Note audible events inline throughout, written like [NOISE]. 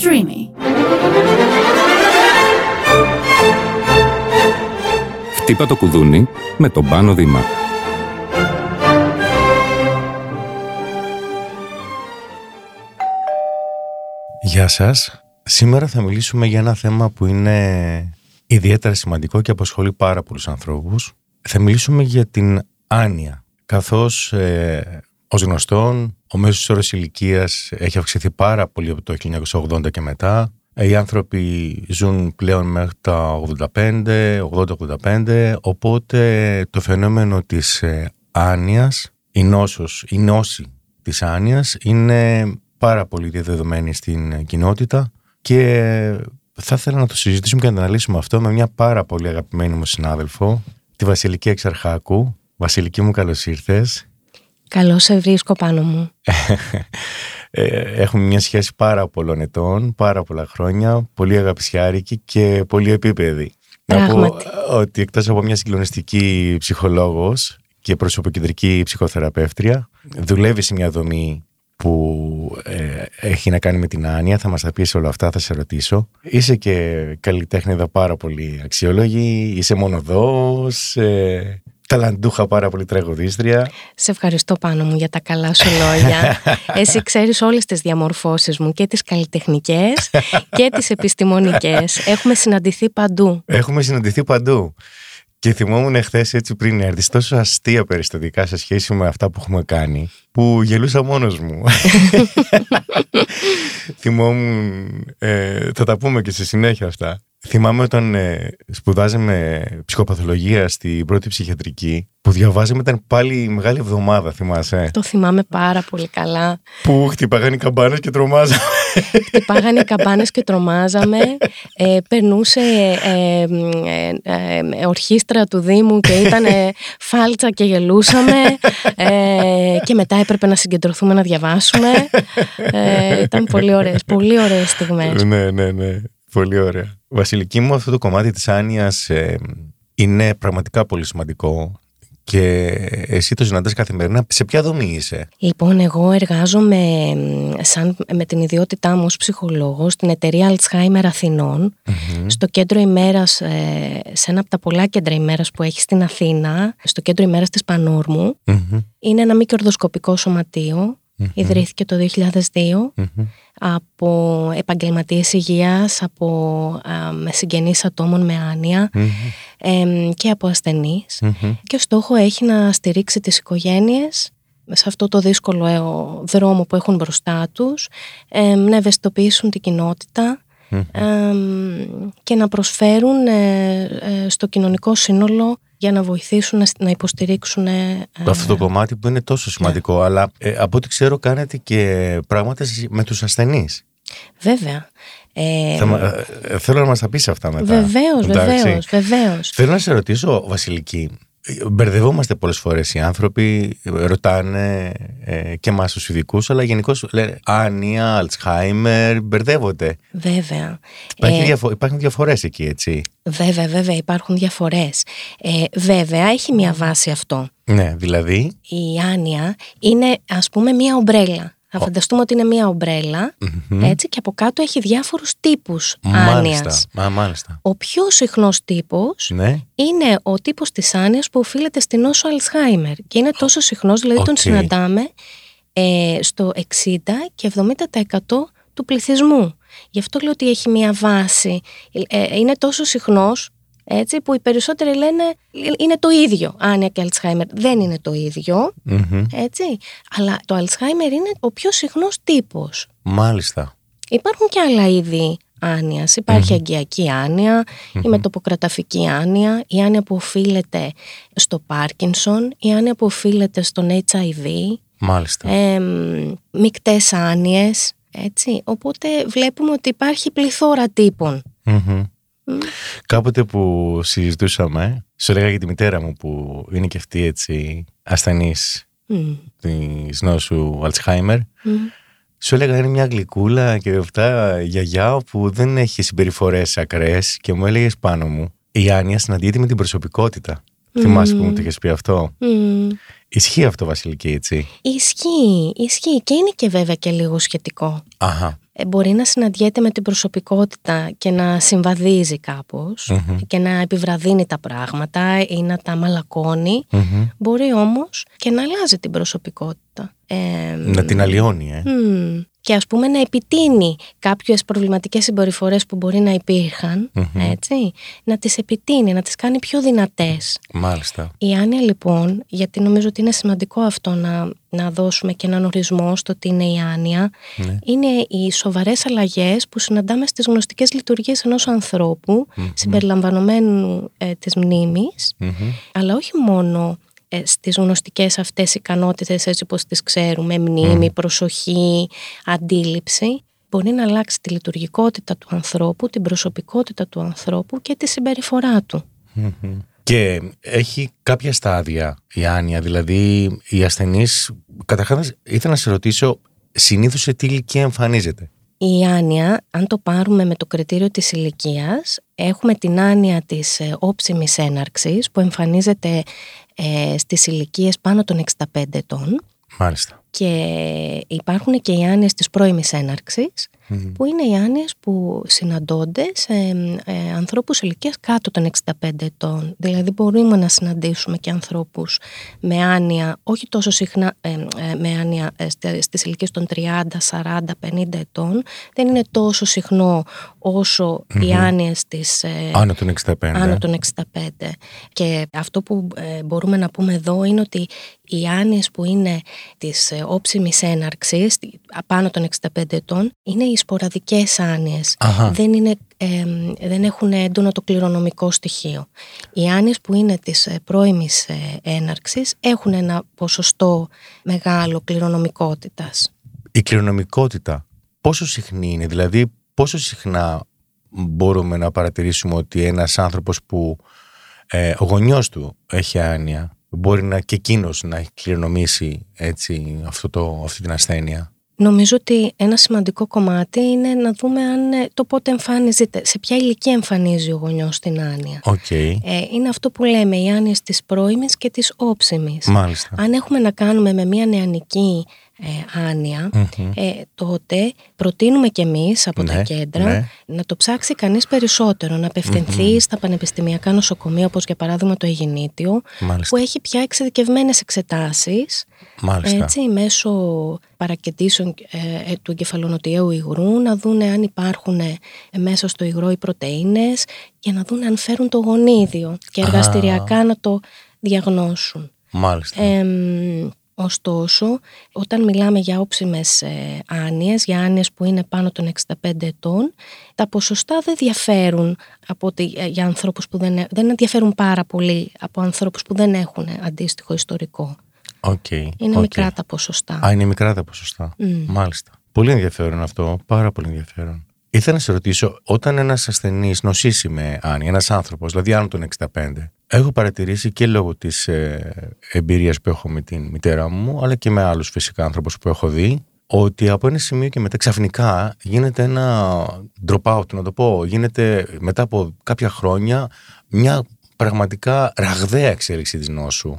Streamy. Χτύπα το κουδούνι με τον Πάνο Δήμα. Γεια σας. Σήμερα θα μιλήσουμε για ένα θέμα που είναι ιδιαίτερα σημαντικό και απασχολεί πάρα πολλούς ανθρώπους. Θα μιλήσουμε για την άνοια, καθώς ε, ως γνωστόν ο μέσος όρος ηλικίας έχει αυξηθεί πάρα πολύ από το 1980 και μετά. Οι άνθρωποι ζουν πλέον μέχρι τα 85, 80-85, οπότε το φαινόμενο της ε, άνοιας, η νόσος, η νόση της άνοιας είναι πάρα πολύ διαδεδομένη στην κοινότητα και θα ήθελα να το συζητήσουμε και να το αναλύσουμε αυτό με μια πάρα πολύ αγαπημένη μου συνάδελφο, τη Βασιλική Εξαρχάκου. Βασιλική μου καλώς ήρθες. Καλώς σε βρίσκω πάνω μου. Ε, έχουμε μια σχέση πάρα πολλών ετών, πάρα πολλά χρόνια, πολύ αγαπησιάρικη και πολύ επίπεδη. Να πω ότι εκτός από μια συγκλονιστική ψυχολόγος και προσωποκεντρική ψυχοθεραπεύτρια, δουλεύει σε μια δομή που ε, έχει να κάνει με την άνοια. Θα μας τα πεις όλα αυτά, θα σε ρωτήσω. Είσαι και καλλιτέχνηδα πάρα πολύ αξιόλογη, είσαι μονοδός, ε, ταλαντούχα πάρα πολύ τραγουδίστρια. Σε ευχαριστώ πάνω μου για τα καλά σου λόγια. [LAUGHS] Εσύ ξέρεις όλες τις διαμορφώσεις μου και τις καλλιτεχνικές και τις επιστημονικές. Έχουμε συναντηθεί παντού. Έχουμε συναντηθεί παντού. Και θυμόμουν εχθές έτσι πριν έρθεις τόσο αστεία περιστατικά σε σχέση με αυτά που έχουμε κάνει, που γελούσα μόνος μου. [LAUGHS] Θυμόμουν. Ε, θα τα πούμε και στη συνέχεια αυτά. Θυμάμαι όταν ε, σπουδάζαμε ψυχοπαθολογία στην πρώτη ψυχιατρική, που διαβάζαμε ήταν πάλι η μεγάλη εβδομάδα, θυμάσαι. Το θυμάμαι πάρα πολύ καλά. Που χτυπάγανε οι καμπάνες και τρομάζαμε. Χτυπάγανε οι καμπάνες και τρομάζαμε. Ε, περνούσε ε, ε, ε, ορχήστρα του Δήμου και ήταν φάλτσα και γελούσαμε. και μετά έπρεπε να συγκεντρωθούμε να διαβάσουμε. ήταν πολύ ωραίες, πολύ ωραίες στιγμές. ναι, ναι, ναι. Πολύ ωραία. Βασιλική μου, αυτό το κομμάτι της άνοιας ε, είναι πραγματικά πολύ σημαντικό και εσύ το συναντάς καθημερινά. Σε ποια δομή είσαι; Λοιπόν, εγώ εργάζομαι σαν, με την ιδιότητά μου ως ψυχολόγος στην εταιρεία Alzheimer αθηνων στο κέντρο ημέρας, ε, σε ένα από τα πολλά κέντρα ημέρας που έχει στην Αθήνα, στο κέντρο ημέρας της Πανόρμου. Είναι ένα μη κερδοσκοπικό σωματείο Ιδρύθηκε το 2002 από επαγγελματίες υγείας, από με συγγενείς ατόμων με άνοια και από ασθενείς. Και στόχο έχει να στηρίξει τις οικογένειες σε αυτό το δύσκολο ε, δρόμο που έχουν μπροστά τους, να ευαισθητοποιήσουν την κοινότητα και να προσφέρουν ε, ε, στο κοινωνικό σύνολο για να βοηθήσουν να υποστηρίξουν. Ε, Αυτό το κομμάτι που είναι τόσο σημαντικό. Ναι. Αλλά ε, από ό,τι ξέρω, κάνετε και πράγματα με τους ασθενείς. Βέβαια. Ε, ε, θέλω να μας τα πεις αυτά μετά. Βεβαίως, βεβαίως, βεβαίως. Θέλω να σε ρωτήσω, Βασιλική, Μπερδευόμαστε πολλές φορές οι άνθρωποι, ρωτάνε ε, και εμάς τους ειδικούς, αλλά γενικώς λένε Άνια, Αλτσχάιμερ, μπερδεύονται. Βέβαια. Υπάρχει ε, διαφο- υπάρχουν διαφορές εκεί, έτσι. Βέβαια, βέβαια, υπάρχουν διαφορές. Ε, βέβαια, έχει μια βάση αυτό. Ναι, δηλαδή; Η άνοια είναι, ας πούμε, μια ομπρέλα. Θα φανταστούμε ότι είναι μια έτσι, και από κάτω έχει διάφορους τύπους άνοιας. Μάλιστα. Ο πιο συχνός τύπος ναι. είναι ο τύπος της άνοιας που οφείλεται στην νόσο Αλσχάιμερ και είναι τόσο συχνός, δηλαδή τον συναντάμε ε, στο 60 και 70% του πληθυσμού. Γι' αυτό λέω ότι έχει μια βάση. Ε, είναι τόσο συχνός έτσι, που οι περισσότεροι λένε είναι το ίδιο άνοια και Αλτσχάιμερ. Δεν είναι το ίδιο, έτσι, αλλά το Αλτσχάιμερ είναι ο πιο συχνός τύπος. Μάλιστα. Υπάρχουν και άλλα είδη άνοιας. Υπάρχει αγκιακή άνοια, η μετοποκραταφική άνοια, η άνοια που οφείλεται στο Πάρκινσον, η άνοια που οφείλεται στον HIV. Μάλιστα. Ε, μικτές άνοιες, έτσι. Οπότε βλέπουμε ότι υπάρχει πληθώρα Κάποτε που συζητούσαμε, σου έλεγα για τη μητέρα μου που είναι και αυτή έτσι ασθενής mm. της νόσου Αλτσχάιμερ. Σου έλεγα είναι μια γλυκούλα και αυτά γιαγιά που δεν έχει συμπεριφορές ακραίες και μου έλεγες πάνω μου η Άνια συναντιέται με την προσωπικότητα. Θυμάσαι που μου το είχες πει αυτό; Μμμ. Ισχύει αυτό, Βασιλική, έτσι; Ισχύει, ισχύει και είναι και βέβαια και λίγο σχετικό. Αχα. Ε, μπορεί να συναντιέται με την προσωπικότητα και να συμβαδίζει κάπως Μμμ. και να επιβραδύνει τα πράγματα ή να τα μαλακώνει. Μμμ. Μπορεί όμως και να αλλάζει την προσωπικότητα. Ε, Να την αλλοιώνει, ε. μμ, και ας πούμε να επιτείνει κάποιες προβληματικές συμπεριφορές που μπορεί να υπήρχαν, Μμμ. έτσι, να τις επιτείνει, να τις κάνει πιο δυνατές. Μάλιστα. Η άνοια λοιπόν, γιατί νομίζω ότι είναι σημαντικό αυτό να, να δώσουμε και έναν ορισμό στο τι είναι η άνοια, Ναι. είναι οι σοβαρές αλλαγές που συναντάμε στις γνωστικές λειτουργίες ενός ανθρώπου, συμπεριλαμβανομένου ε, της μνήμης, Μμμ. αλλά όχι μόνο ε, στις γνωστικές αυτές ικανότητες έτσι όπως τις ξέρουμε, μνήμη, προσοχή, αντίληψη, μπορεί να αλλάξει τη λειτουργικότητα του ανθρώπου, την προσωπικότητα του ανθρώπου και τη συμπεριφορά του. Μμμ. Και έχει κάποια στάδια η άνοια, δηλαδή οι ασθενείς, καταρχάς ήθελα να σε ρωτήσω, συνήθως σε τι ηλικία εμφανίζεται; Η άνοια, αν το πάρουμε με το κριτήριο της ηλικίας, έχουμε την άνοια της ε, όψιμης έναρξης που εμφανίζεται ε, στις ηλικίες πάνω των 65 ετών Μάλιστα. και υπάρχουν και οι άνοιες της πρώιμης έναρξης Μμμ. που είναι οι άνοιες που συναντώνται σε ε, ανθρώπους ηλικίας κάτω των 65 ετών. Δηλαδή μπορούμε να συναντήσουμε και ανθρώπους με άνοια, όχι τόσο συχνά ε, ε, με άνοια ε, στε- στις ηλικίες των 30, 40, 50 ετών. Δεν είναι τόσο συχνό όσο οι άνοιες της ε, Άνω των 65. άνω των 65. Και αυτό που ε, μπορούμε να πούμε εδώ είναι ότι οι άνοιες που είναι της ε, όψιμης έναρξης, τη- πάνω των 65 ετών, είναι οι σποραδικές άνοιες. Αχα. Δεν, είναι, ε, δεν έχουν έντονο το κληρονομικό στοιχείο. Οι άνοιες που είναι της ε, πρώιμης ε, έναρξης έχουν ένα ποσοστό μεγάλο κληρονομικότητας. Η κληρονομικότητα πόσο συχνή είναι, δηλαδή πόσο συχνά μπορούμε να παρατηρήσουμε ότι ένας άνθρωπος που ε, ο γονιός του έχει άνοια μπορεί να και εκείνος να έχει κληρονομήσει έτσι, αυτό το, αυτή την ασθένεια; Νομίζω ότι ένα σημαντικό κομμάτι είναι να δούμε αν ε, το πότε εμφανίζεται, σε ποια ηλικία εμφανίζει ο γονιός την άνοια. Οκ, Ε, είναι αυτό που λέμε οι άνοιες της πρώιμης και της όψιμης. μάλιστα. Αν έχουμε να κάνουμε με μια νεανική ε, άνοια, ε, τότε προτείνουμε και εμείς από τα Ναι, κέντρα ναι. να το ψάξει κανείς περισσότερο, να απευθυνθει στα πανεπιστημιακά νοσοκομεία, όπως για παράδειγμα το Αιγινήτιο, Μάλιστα. που έχει πια εξειδικευμένες εξετάσεις Μάλιστα. έτσι, μέσω παρακετήσεων ε, ε, του εγκεφαλονοτιαίου υγρού να δούνε αν υπάρχουν ε, μέσα στο υγρό οι πρωτεΐνες για να δούνε αν φέρουν το γονίδιο και Α. εργαστηριακά να το διαγνώσουν. Μάλιστα. Εμ, ωστόσο, όταν μιλάμε για όψιμες ε, άνοιες, για άνοιες που είναι πάνω των 65 ετών, τα ποσοστά δεν διαφέρουν από ότι, ε, για ανθρώπους που δεν, ε- δεν διαφέρουν πάρα πολύ από ανθρώπους που δεν έχουν αντίστοιχο ιστορικό. Οκ, Είναι οκ. μικρά τα ποσοστά. Α, είναι μικρά τα ποσοστά. Μμ. Μάλιστα. Πολύ ενδιαφέρον αυτό. Πάρα πολύ ενδιαφέρον. Ήθελα να σε ρωτήσω, όταν ένας ασθενής νοσήσει με άνοια, ένας άνθρωπος, δηλαδή άνω των 65, έχω παρατηρήσει και λόγω της ε, εμπειρίας που έχω με την μητέρα μου, αλλά και με άλλους φυσικά άνθρωπους που έχω δει, ότι από ένα σημείο και μετά ξαφνικά γίνεται ένα drop out, να το πω. Γίνεται μετά από κάποια χρόνια μια πραγματικά ραγδαία εξέλιξη της νόσου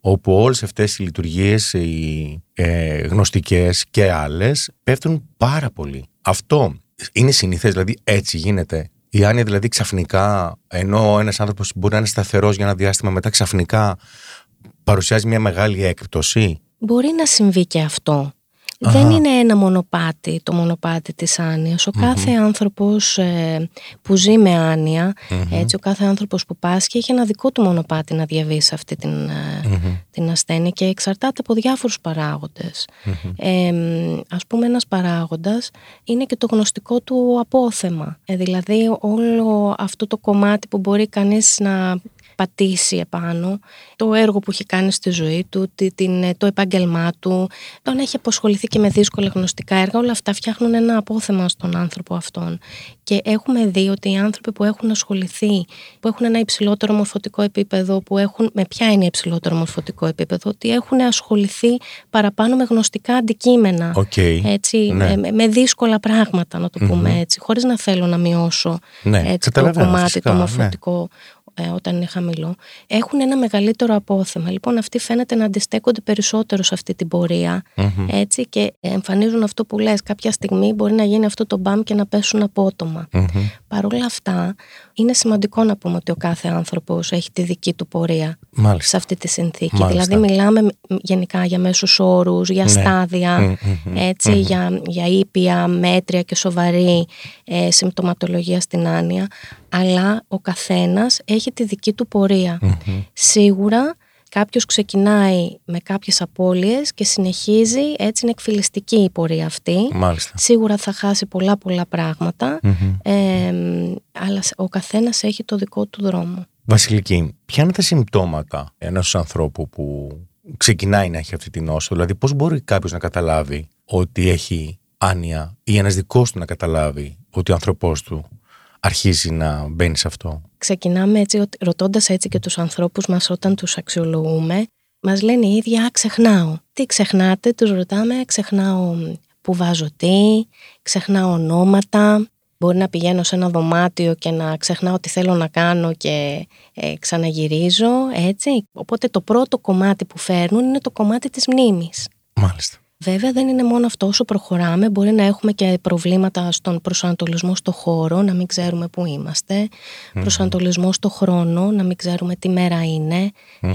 όπου όλες αυτές οι λειτουργίες, οι ε, γνωστικές και άλλες πέφτουν πάρα πολύ. Αυτό είναι συνηθές, δηλαδή έτσι γίνεται. Η άνοια δηλαδή ξαφνικά, ενώ ένας άνθρωπος μπορεί να είναι σταθερός για ένα διάστημα, μετά ξαφνικά παρουσιάζει μια μεγάλη έκπτωση. Μπορεί να συμβεί και αυτό. Αχα. Δεν είναι ένα μονοπάτι το μονοπάτι της άνοιας. Ο κάθε άνθρωπος ε, που ζει με άνοια, έτσι, ο κάθε άνθρωπος που πάσχει έχει ένα δικό του μονοπάτι να διαβείς σε αυτή την, ε, την ασθένεια και εξαρτάται από διάφορους παράγοντες. Ε, ας πούμε ένας παράγοντας είναι και το γνωστικό του απόθεμα. Ε, δηλαδή όλο αυτό το κομμάτι που μπορεί κανείς να πατήσει επάνω, το έργο που έχει κάνει στη ζωή του, τη- την, το επάγγελμά του, τον έχει αποσχοληθεί και με δύσκολα γνωστικά έργα, όλα αυτά φτιάχνουν ένα απόθεμα στον άνθρωπο αυτόν. Και έχουμε δει ότι οι άνθρωποι που έχουν ασχοληθεί, που έχουν ένα υψηλότερο μορφωτικό επίπεδο, που έχουν, με ποια είναι υψηλότερο μορφωτικό επίπεδο, ότι έχουν ασχοληθεί παραπάνω με γνωστικά αντικείμενα. Οκ. Έτσι, Ναι. με, με δύσκολα πράγματα, να το πούμε έτσι, χωρίς να θέλω να μειώσω Ναι, έτσι, το καταλαβαίνω, κομμάτι φυσικά, το ναι. μορφωτικό. ε, όταν είναι χαμηλό, έχουν ένα μεγαλύτερο απόθεμα. Λοιπόν, αυτοί φαίνεται να αντιστέκονται περισσότερο σε αυτή την πορεία έτσι, και εμφανίζουν αυτό που λες. Κάποια στιγμή μπορεί να γίνει αυτό το μπαμ και να πέσουν απότομα. Παρ' όλα αυτά, είναι σημαντικό να πούμε ότι ο κάθε άνθρωπος έχει τη δική του πορεία σε αυτή τη συνθήκη. Δηλαδή, μιλάμε γενικά για μέσους όρους, για ναι. στάδια, έτσι, για, για ήπια, μέτρια και σοβαρή ε, συμπτωματολογία στην άνοια, αλλά ο καθένας έχει τη δική του πορεια Σίγουρα κάποιος ξεκινάει με κάποιες απώλειες και συνεχίζει, έτσι είναι εκφυλιστική η πορεία αυτή. Μάλιστα. Σίγουρα θα χάσει πολλά πολλά αλλά ο καθένας έχει το δικό του δρόμο. Βασιλική, ποια είναι τα συμπτώματα ενός ανθρώπου που ξεκινάει να έχει αυτή την νόσο, δηλαδή πώς μπορεί κάποιος να καταλάβει ότι έχει άνοια ή ένας δικός του να καταλάβει ότι ο άνθρωπός του αρχίζει να μπαίνει σε αυτό; Ξεκινάμε έτσι, ρωτώντας έτσι και τους ανθρώπους μας όταν τους αξιολογούμε, μας λένε οι ίδιοι, α, ξεχνάω. Τι ξεχνάτε, τους ρωτάμε, ξεχνάω που βάζω τι, ξεχνάω ονόματα, μπορεί να πηγαίνω σε ένα δωμάτιο και να ξεχνάω τι θέλω να κάνω και ε, ξαναγυρίζω, έτσι. Οπότε το πρώτο κομμάτι που φέρνουν είναι το κομμάτι της μνήμης. Μάλιστα. Βέβαια δεν είναι μόνο αυτό όσο προχωράμε, μπορεί να έχουμε και προβλήματα στον προσανατολισμό στο χώρο, να μην ξέρουμε πού είμαστε, προσανατολισμό στο χρόνο, να μην ξέρουμε τι μέρα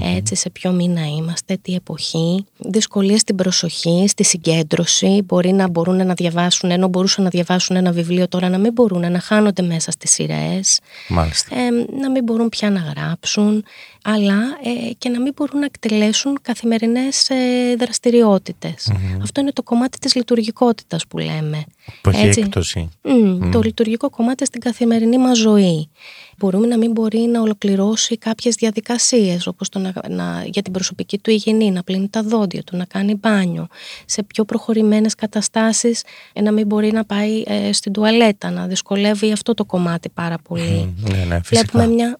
έτσι σε ποιο μήνα είμαστε, τι εποχή, δυσκολίες στην προσοχή, στη συγκέντρωση, μπορεί να μπορούν να διαβάσουν, ενώ μπορούσαν να διαβάσουν ένα βιβλίο τώρα να μην μπορούν να χάνονται μέσα στις σειρές, ε, να μην μπορούν πια να γράψουν, αλλά ε, και να μην μπορούν να εκτελέσουν καθημερινές ε, δραστηριοτητες Αυτό είναι το κομμάτι της λειτουργικότητας που λέμε. Που έχει έκπτωση. Το λειτουργικό κομμάτι στην καθημερινή μας ζωή μπορούμε να μην μπορεί να ολοκληρώσει κάποιες διαδικασίες όπως το να, για την προσωπική του υγιεινή, να πλύνει τα δόντια του, να κάνει μπάνιο. Σε πιο προχωρημένες καταστάσεις ε, να μην μπορεί να πάει ε, στην τουαλέτα, να δυσκολεύει αυτό το κομμάτι πάρα πολύ. ναι, ναι, βλέπουμε, μια,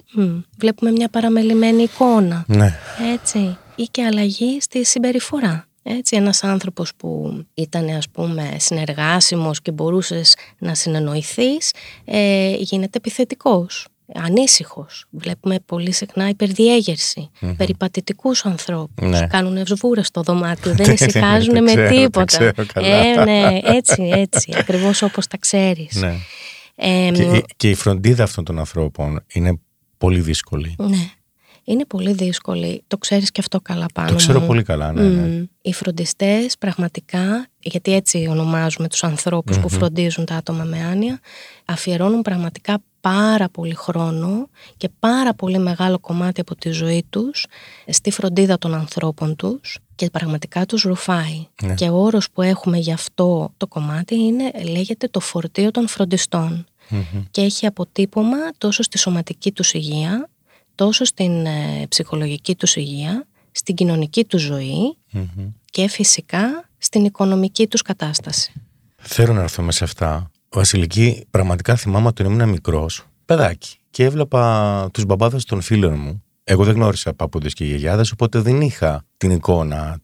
βλέπουμε μια παραμελημένη εικόνα. Ναι. Έτσι. Ή και αλλαγή στη συμπεριφορά. Έτσι, ένας άνθρωπος που ήταν ας πούμε συνεργάσιμος και μπορούσες να συνεννοηθείς ε, γίνεται επιθετικός ανήσυχος. Βλέπουμε πολύ συχνά υπερδιέγερση. Mm-hmm. Περιπατητικούς ανθρώπους. Ναι. Κάνουν ευσβούρε στο δωμάτιο. [LAUGHS] δεν ησυχάζουν με τίποτα. Ε, ναι, έτσι, έτσι. [LAUGHS] Ακριβώς όπως τα ξέρεις. Ναι. και, και η φροντίδα αυτών των ανθρώπων είναι πολύ δύσκολη. Ναι. Είναι πολύ δύσκολη. Το ξέρεις και αυτό καλά πάνω Το ξέρω πολύ καλά, ναι, ναι. Οι φροντιστές πραγματικά, γιατί έτσι ονομάζουμε τους ανθρωπους που φροντίζουν τα άτομα με άνοια, αφιερώνουν πραγματικά πάρα πολύ χρόνο και πάρα πολύ μεγάλο κομμάτι από τη ζωή τους στη φροντίδα των ανθρώπων τους και πραγματικά τους ρουφάει. Ναι. Και ο όρος που έχουμε γι' αυτό το κομμάτι είναι, λέγεται το φορτίο των φροντιστων και έχει αποτύπωμα τόσο στη σωματική τους υγεία τόσο στην ε, ψυχολογική τους υγεία, στην κοινωνική τους ζωη και φυσικά στην οικονομική τους κατάσταση. Θέλω να έρθουμε σε αυτά. Βασιλική, πραγματικά θυμάμαι ότι ήμουν μικρός, παιδάκι, και έβλεπα τους μπαμπάδες των φίλων μου. Εγώ δεν γνώρισα παππούδες και γιαγιάδες, οπότε δεν είχα την εικόνα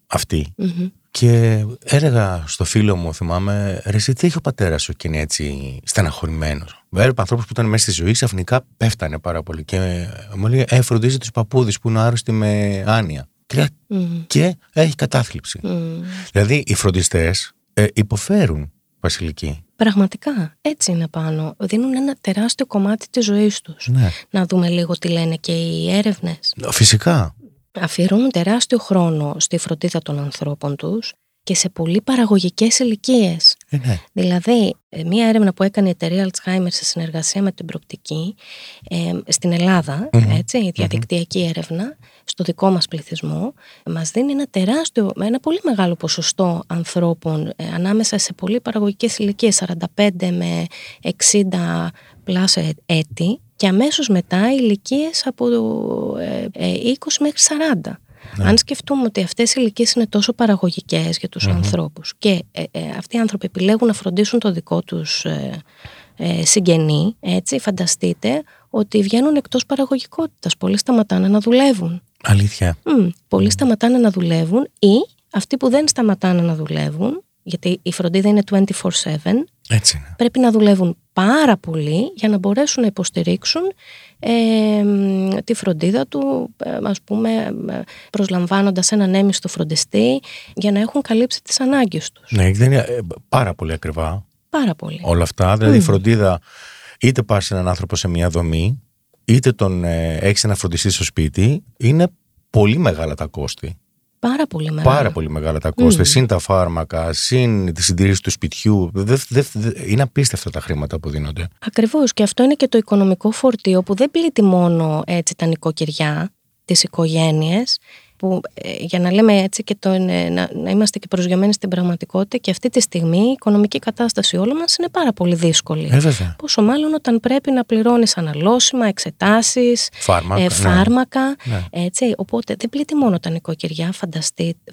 Και έλεγα στο φίλο μου, θυμάμαι, ρε, εσύ τι έχει ο πατέρας σου και είναι έτσι στεναχωρημένος; Έβλεπα ανθρώπους που ήταν μέσα στη ζωή, ξαφνικά πέφτανε πάρα πολύ. Και μου λέει, Ε, φροντίζει τους παππούδες που είναι άρρωστοι με άνοια. Και, και έχει κατάθλιψη. Δηλαδή, οι φροντιστές ε, υποφέρουν Βασιλική. Πραγματικά, έτσι είναι πάνω. Δίνουν ένα τεράστιο κομμάτι της ζωής τους. Ναι. Να δούμε λίγο τι λένε και οι έρευνες. Φυσικά. Αφιερώνουν τεράστιο χρόνο στη φροντίδα των ανθρώπων τους και σε πολύ παραγωγικές ηλικίες. Ε, ναι. Δηλαδή, ε, μία έρευνα που έκανε η εταιρεία Alzheimer σε συνεργασία με την Προπτική ε, στην ελλαδα έτσι, η διαδικτυακή έρευνα, στο δικό μας πληθυσμό, μας δίνει ένα τεράστιο, ένα πολύ μεγάλο ποσοστό ανθρώπων ε, ανάμεσα σε πολύ παραγωγικές ηλικίες 45 με 60 πλάσια έτη και αμέσως μετά ηλικίες από 20 μέχρι 40. Ναι. Αν σκεφτούμε ότι αυτές οι ηλικίες είναι τόσο παραγωγικές για τους ανθρώπους και ε, ε, αυτοί οι άνθρωποι επιλέγουν να φροντίσουν το δικό τους ε, ε, συγγενή, έτσι, φανταστείτε ότι βγαίνουν εκτός παραγωγικότητας. Πολλοί σταματάνε να δουλεύουν. Αλήθεια. Mm, πολλοί mm. σταματάνε να δουλεύουν ή αυτοί που δεν σταματάνε να δουλεύουν, γιατί η φροντίδα είναι 24-7, έτσι είναι. πρέπει να δουλεύουν πάρα πολύ για να μπορέσουν να υποστηρίξουν ε, τη φροντίδα του, ε, ας πούμε προσλαμβάνοντας έναν έμιστο φροντιστή για να έχουν καλύψει τις ανάγκες τους. Ναι, δεν είναι πάρα πολύ ακριβά. Πάρα πολύ. Όλα αυτά, δηλαδή η φροντίδα είτε πας έναν άνθρωπο σε μια δομή είτε τον ε, έχεις ένα φροντιστή στο σπίτι είναι πολύ μεγάλα τα κόστη. Πάρα πολύ μεγάλα. Πάρα πολύ μεγάλα τα κόστη. Mm. Συν τα φάρμακα, συν τη συντηρήση του σπιτιού. Δε, δε, δε, είναι απίστευτα τα χρήματα που δίνονται. Ακριβώς. Και αυτό είναι και το οικονομικό φορτίο που δεν πλήττει μόνο έτσι τα νοικοκυριά, τι οικογένειε, που ε, για να λέμε έτσι και το, ε, να, να είμαστε και προσγειωμένοι στην πραγματικότητα και αυτή τη στιγμή η οικονομική κατάσταση όλων μας είναι πάρα πολύ δύσκολη. Ε, βέβαια. Πόσο μάλλον όταν πρέπει να πληρώνεις αναλώσιμα, εξετάσεις, φάρμακα. Ε, φάρμακα ναι. Έτσι, οπότε δεν πλήττει μόνο τα νοικοκυριά, φανταστείτε,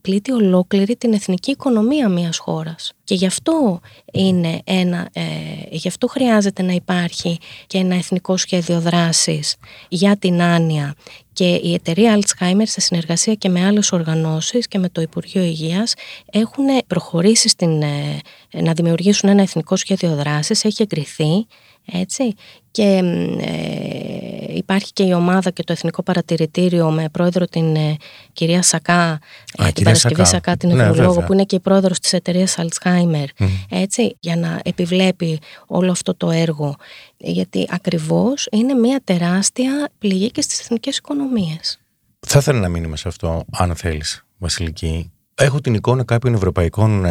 πλήττει ολόκληρη την εθνική οικονομία μιας χώρας. Και γι' αυτό, είναι ένα, ε, γι αυτό χρειάζεται να υπάρχει και ένα εθνικό σχέδιο δράσης για την άνοια και η εταιρεία Alzheimer σε συνεργασία και με άλλες οργανώσεις και με το Υπουργείο Υγείας έχουν προχωρήσει στην, ε, να δημιουργήσουν ένα εθνικό σχέδιο δράσης, έχει εγκριθεί έτσι. Και ε, υπάρχει και η ομάδα και το Εθνικό Παρατηρητήριο με πρόεδρο την ε, κυρία Σακά, ε, την Παρασκευή Σακά, την ναι, που είναι και η πρόεδρος της εταιρείας Alzheimer, έτσι, για να επιβλέπει όλο αυτό το έργο. Γιατί ακριβώς είναι μια τεράστια πληγή και στις εθνικές οικονομίες. Θα ήθελα να μείνουμε σε αυτό, αν θέλεις, Βασιλική. Έχω την εικόνα κάποιων ευρωπαϊκών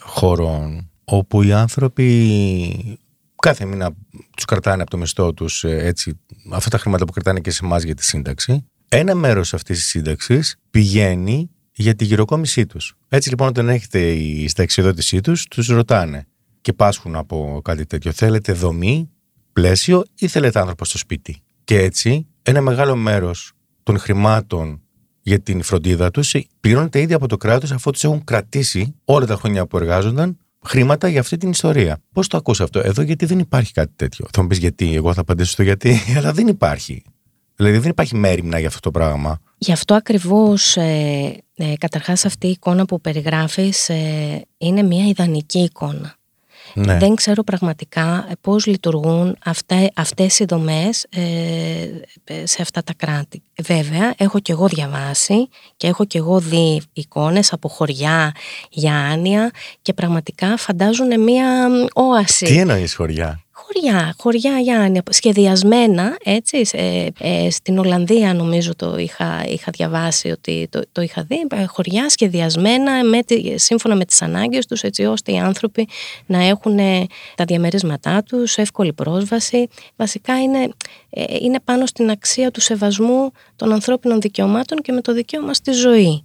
χώρων όπου οι άνθρωποι κάθε μήνα τους κρατάνε από το μισθό τους ε, έτσι, αυτά τα χρήματα που κρατάνε και σε εμάς για τη σύνταξη. Ένα μέρος αυτής της σύνταξης πηγαίνει για τη γυροκόμησή τους. Έτσι λοιπόν, όταν έχετε η συνταξιοδότησή τους, τους ρωτάνε και πάσχουν από κάτι τέτοιο. Θέλετε δομή, πλαίσιο ή θέλετε άνθρωπο στο σπίτι; Και έτσι, ένα μεγάλο μέρος των χρημάτων για την φροντίδα τους πληρώνεται ήδη από το κράτος αφού τους έχουν κρατήσει όλα τα χρόνια που εργάζονταν χρήματα για αυτή την ιστορία. Πώς το ακούς αυτό, Εδώ γιατί δεν υπάρχει κάτι τέτοιο. Θα μου πεις γιατί, εγώ θα απαντήσω στο γιατί, [LAUGHS] αλλά δεν υπάρχει. Δηλαδή δεν υπάρχει μέρημνα για αυτό το πράγμα. Γι' αυτό ακριβώς, ε, ε, καταρχάς αυτή η εικόνα που περιγράφεις ε, είναι μια ιδανική εικόνα. Ναι. Δεν ξέρω πραγματικά πώς λειτουργούν αυτά, αυτές οι δομές ε, σε αυτά τα κράτη. Βέβαια, έχω και εγώ διαβάσει και έχω και εγώ δει εικόνες από χωριά για άνοια και πραγματικά φαντάζουν μία όαση. Τι εννοείς χωριά; Χωριά, χωριά Γιάννη, σχεδιασμένα, έτσι, ε, στην Ολλανδία νομίζω το είχα, είχα διαβάσει ότι το, το είχα δει, ε, χωριά σχεδιασμένα με, σύμφωνα με τις ανάγκες τους, έτσι ώστε οι άνθρωποι να έχουν ε, τα διαμερίσματά τους, εύκολη πρόσβαση. Βασικά είναι, ε, είναι πάνω στην αξία του σεβασμού των ανθρώπινων δικαιωμάτων και με το δικαίωμα στη ζωη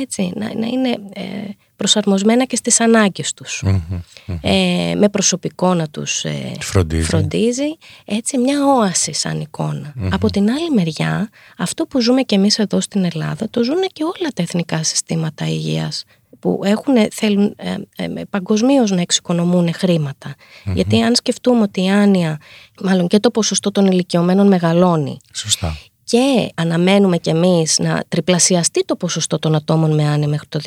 Έτσι, να, να είναι προσαρμοσμένα και στις ανάγκες τους. Ε, με προσωπικό να τους ε, φροντίζει. Έτσι μια όαση σαν εικονα Από την άλλη μεριά, αυτό που ζούμε και εμείς εδώ στην Ελλάδα, το ζουν και όλα τα εθνικά συστήματα υγείας που έχουν, θέλουν ε, ε παγκοσμίως να εξοικονομούν Γιατί αν σκεφτούμε ότι η άνοια, μάλλον και το ποσοστό των ηλικιωμένων μεγαλώνει. Σωστά και αναμένουμε κι εμείς να τριπλασιαστεί το ποσοστό των ατόμων με άνοια μέχρι το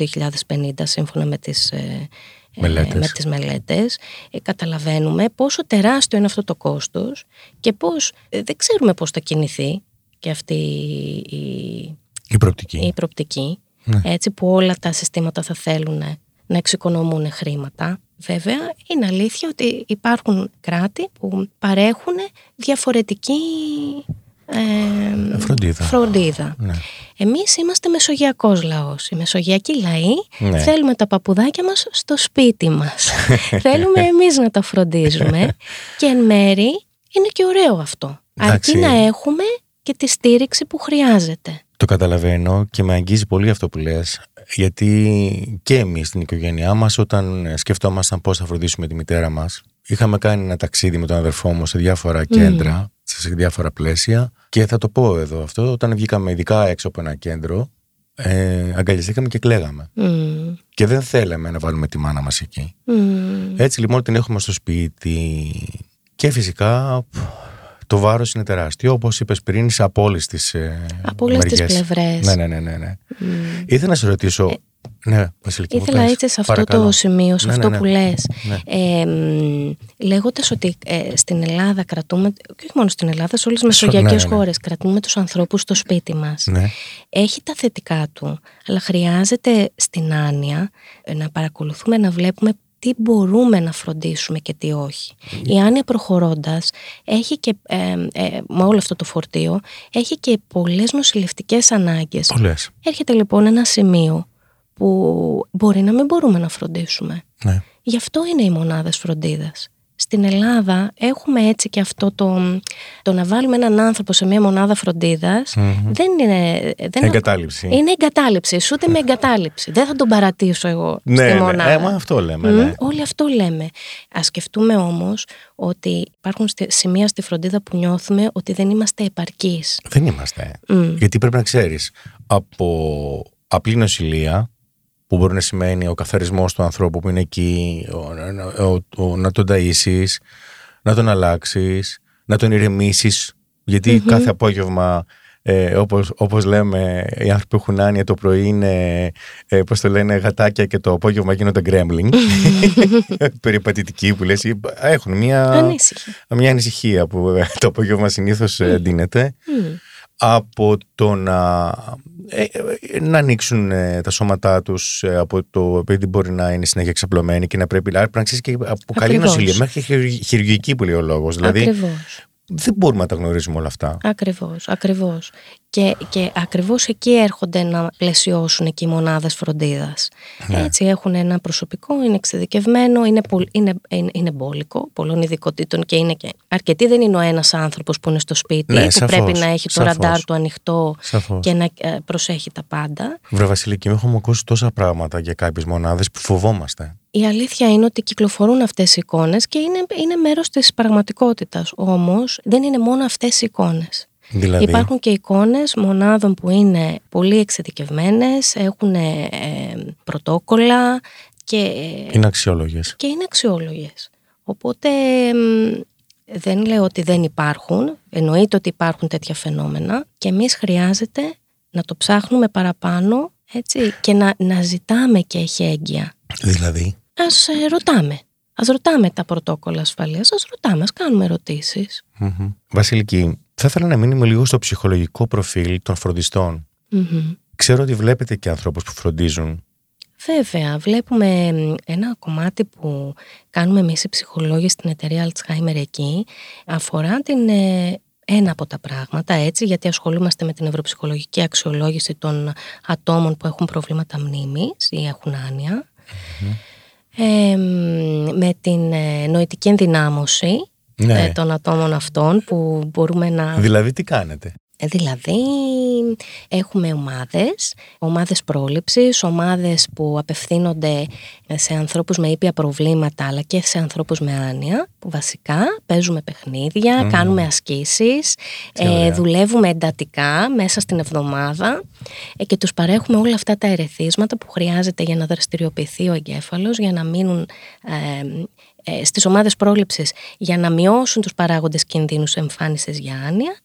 2050 σύμφωνα με τις ε, ε, μελέτες, με τις μελέτες ε, καταλαβαίνουμε πόσο τεράστιο είναι αυτό το κόστος και πώς, δεν ξέρουμε πώς θα κινηθεί και αυτή η, η προοπτική, η προοπτική ναι. έτσι που όλα τα συστήματα θα θέλουν να εξοικονομούν χρήματα. Βέβαια, είναι αλήθεια ότι υπάρχουν κράτη που παρέχουν διαφορετική ε, φροντίδα. φροντίδα. Ναι. Εμείς είμαστε μεσογειακός λαός. Οι μεσογειακοί λαοί ναι. θέλουμε τα παπουδάκια μας στο σπίτι μας. [LAUGHS] θέλουμε εμείς να τα φροντίζουμε και εν μέρη είναι και ωραίο αυτό. Αρκεί να έχουμε και τη στήριξη που χρειάζεται. Το καταλαβαίνω και με αγγίζει πολύ αυτό που λες γιατί και εμείς στην οικογένειά μας όταν σκεφτόμασταν πώς θα φροντίσουμε τη μητέρα μας είχαμε κάνει ένα ταξίδι με τον αδερφό μου σε διάφορα κέντρα σε διάφορα πλαίσια. Και θα το πω εδώ αυτό, όταν βγήκαμε ειδικά έξω από ένα κέντρο, ε, αγκαλιαστήκαμε και κλαίγαμε. Και δεν θέλαμε να βάλουμε τη μάνα μας εκεί. Έτσι λοιπόν την έχουμε στο σπίτι και φυσικά το βάρος είναι τεράστιο, όπως είπες πριν, από όλες τις ε, Από όλες τις πλευρές. Ναι, ναι, ναι, ναι. ναι. Ήθελα να σε ρωτήσω, ε, ναι, Βασιλική. Ήθελα έτσι σε αυτό το σημείο, σε ναι, αυτό ναι, ναι. που λες. Ε, λέγοντας ότι ε, στην Ελλάδα κρατούμε, και όχι μόνο στην Ελλάδα, σε όλες τις μεσογειακές ναι, ναι. χώρες κρατούμε τους ανθρώπους στο σπίτι μας. Ναι. Έχει τα θετικά του, αλλά χρειάζεται στην άνοια ε, να παρακολουθούμε, να βλέπουμε τι μπορούμε να φροντίσουμε και τι όχι. Η άνοια προχωρώντας έχει και, ε, ε, με όλο αυτό το φορτίο, έχει και πολλές νοσηλευτικές ανάγκες. Πολλές. Έρχεται λοιπόν ένα σημείο που μπορεί να μην μπορούμε να φροντίσουμε. Ναι. Γι' αυτό είναι οι μονάδες φροντίδας. Στην Ελλάδα έχουμε έτσι και αυτό το, το να βάλουμε έναν άνθρωπο σε μια μονάδα φροντίδας δεν είναι... Δεν Εγκατάλειψη. Είναι εγκατάλειψη, ούτε με εγκατάλειψη. Δεν θα τον παρατήσω εγώ Ναι, στη ναι. μονάδα. Ε, μα αυτό λέμε, Μμ, ναι. Όλοι αυτό λέμε. Α σκεφτούμε όμως ότι υπάρχουν στη- σημεία στη φροντίδα που νιώθουμε ότι δεν είμαστε επαρκείς. Δεν είμαστε. Μμ. Γιατί πρέπει να ξέρεις, από απλή νοσηλεία, που μπορεί να σημαίνει ο καθαρισμός του ανθρώπου που είναι εκεί, ο, ο- ο- να τον ταΐσεις, να τον αλλάξεις, να τον ηρεμήσεις, γιατί κάθε απόγευμα, ε, όπως, όπως λέμε, οι άνθρωποι που έχουν άνοια το πρωί είναι, ε, πώς το λένε, γατάκια και το απόγευμα γίνονται γκρέμλινγκ, [LAUGHS] περιπατητικοί που λες, ή- έχουν μια, Ανήσυχοι. μια ανησυχία που ε, το απόγευμα συνήθως ε, ντύνεται. Μμ. Από το να, ε, ε, να ανοίξουν ε, τα σώματά τους ε, από το επειδή μπορεί να είναι συνέχεια εξαπλωμένοι και να πρέπει, άρα πρέπει να ξέρεις και από καλή Ακριβώς. νοσηλεία μέχρι και χειρου- χειρουργική που λέει ο λόγος. Δηλαδή Ακριβώς. δεν μπορούμε να τα γνωρίζουμε όλα αυτά. Ακριβώς, ακριβώς. Και, και ακριβώς εκεί έρχονται να πλαισιώσουν και οι μονάδες φροντίδας. Ναι. Έτσι έχουν ένα προσωπικό, είναι εξειδικευμένο, είναι, πολ- είναι, είναι, είναι μπόλικο πολλών ειδικοτήτων και είναι και αρκετοί δεν είναι ο ένας άνθρωπος που είναι στο σπίτι Ναι, που σαφώς, πρέπει να έχει το σαφώς. ραντάρ του ανοιχτό Σαφώς. και να ε, προσέχει τα πάντα. Βρε Βασιλική, μου έχουμε ακούσει τόσα πράγματα για κάποιες μονάδες που φοβόμαστε. Η αλήθεια είναι ότι κυκλοφορούν αυτές οι εικόνες και είναι, είναι μέρος της πραγματικότητας. Όμως δεν είναι μόνο αυτές οι εικόνες. Δηλαδή, Υπάρχουν και εικόνες μονάδων που είναι πολύ εξειδικευμένες, έχουν ε, πρωτόκολλα και, είναι αξιόλογες. και είναι αξιόλογες. Οπότε μ, δεν λέω ότι δεν υπάρχουν, εννοείται ότι υπάρχουν τέτοια φαινόμενα και εμείς χρειάζεται να το ψάχνουμε παραπάνω έτσι, και να, να ζητάμε και εχέγγυα. Δηλαδή, Ας ε, ρωτάμε. Ας ρωτάμε τα πρωτόκολλα ασφαλείας, ας ρωτάμε, ας κάνουμε ερωτήσεις. μμμ. Βασιλική, θα ήθελα να μείνουμε λίγο στο ψυχολογικό προφίλ των φροντιστών. Μμμ. Ξέρω ότι βλέπετε και ανθρώπους που φροντίζουν. Βέβαια, βλέπουμε μ, ένα κομμάτι που κάνουμε εμείς οι ψυχολόγοι στην εταιρεία Alzheimer εκεί αφορά την, ε, ένα από τα πράγματα έτσι γιατί ασχολούμαστε με την ευρωψυχολογική αξιολόγηση των ατόμων που έχουν προβλήματα μνήμης ή έχουν άνοια Ε, μ, με την ε, νοητική ενδυνάμωση Ναι. ε, των ατόμων αυτών που μπορούμε να Δηλαδή, τι κάνετε; Ε, Δηλαδή έχουμε ομάδες, ομάδες πρόληψης, ομάδες που απευθύνονται σε ανθρώπους με ήπια προβλήματα αλλά και σε ανθρώπους με άνοια που βασικά παίζουμε παιχνίδια, κάνουμε ασκήσεις, ε, ωραία. δουλεύουμε εντατικά μέσα στην εβδομάδα ε, και τους παρέχουμε όλα αυτά τα ερεθίσματα που χρειάζεται για να δραστηριοποιηθεί ο εγκέφαλος, για να μείνουν ε, ε, στις ομάδες πρόληψης για να μειώσουν τους παράγοντες κινδύνους εμφάνισης για άνοια,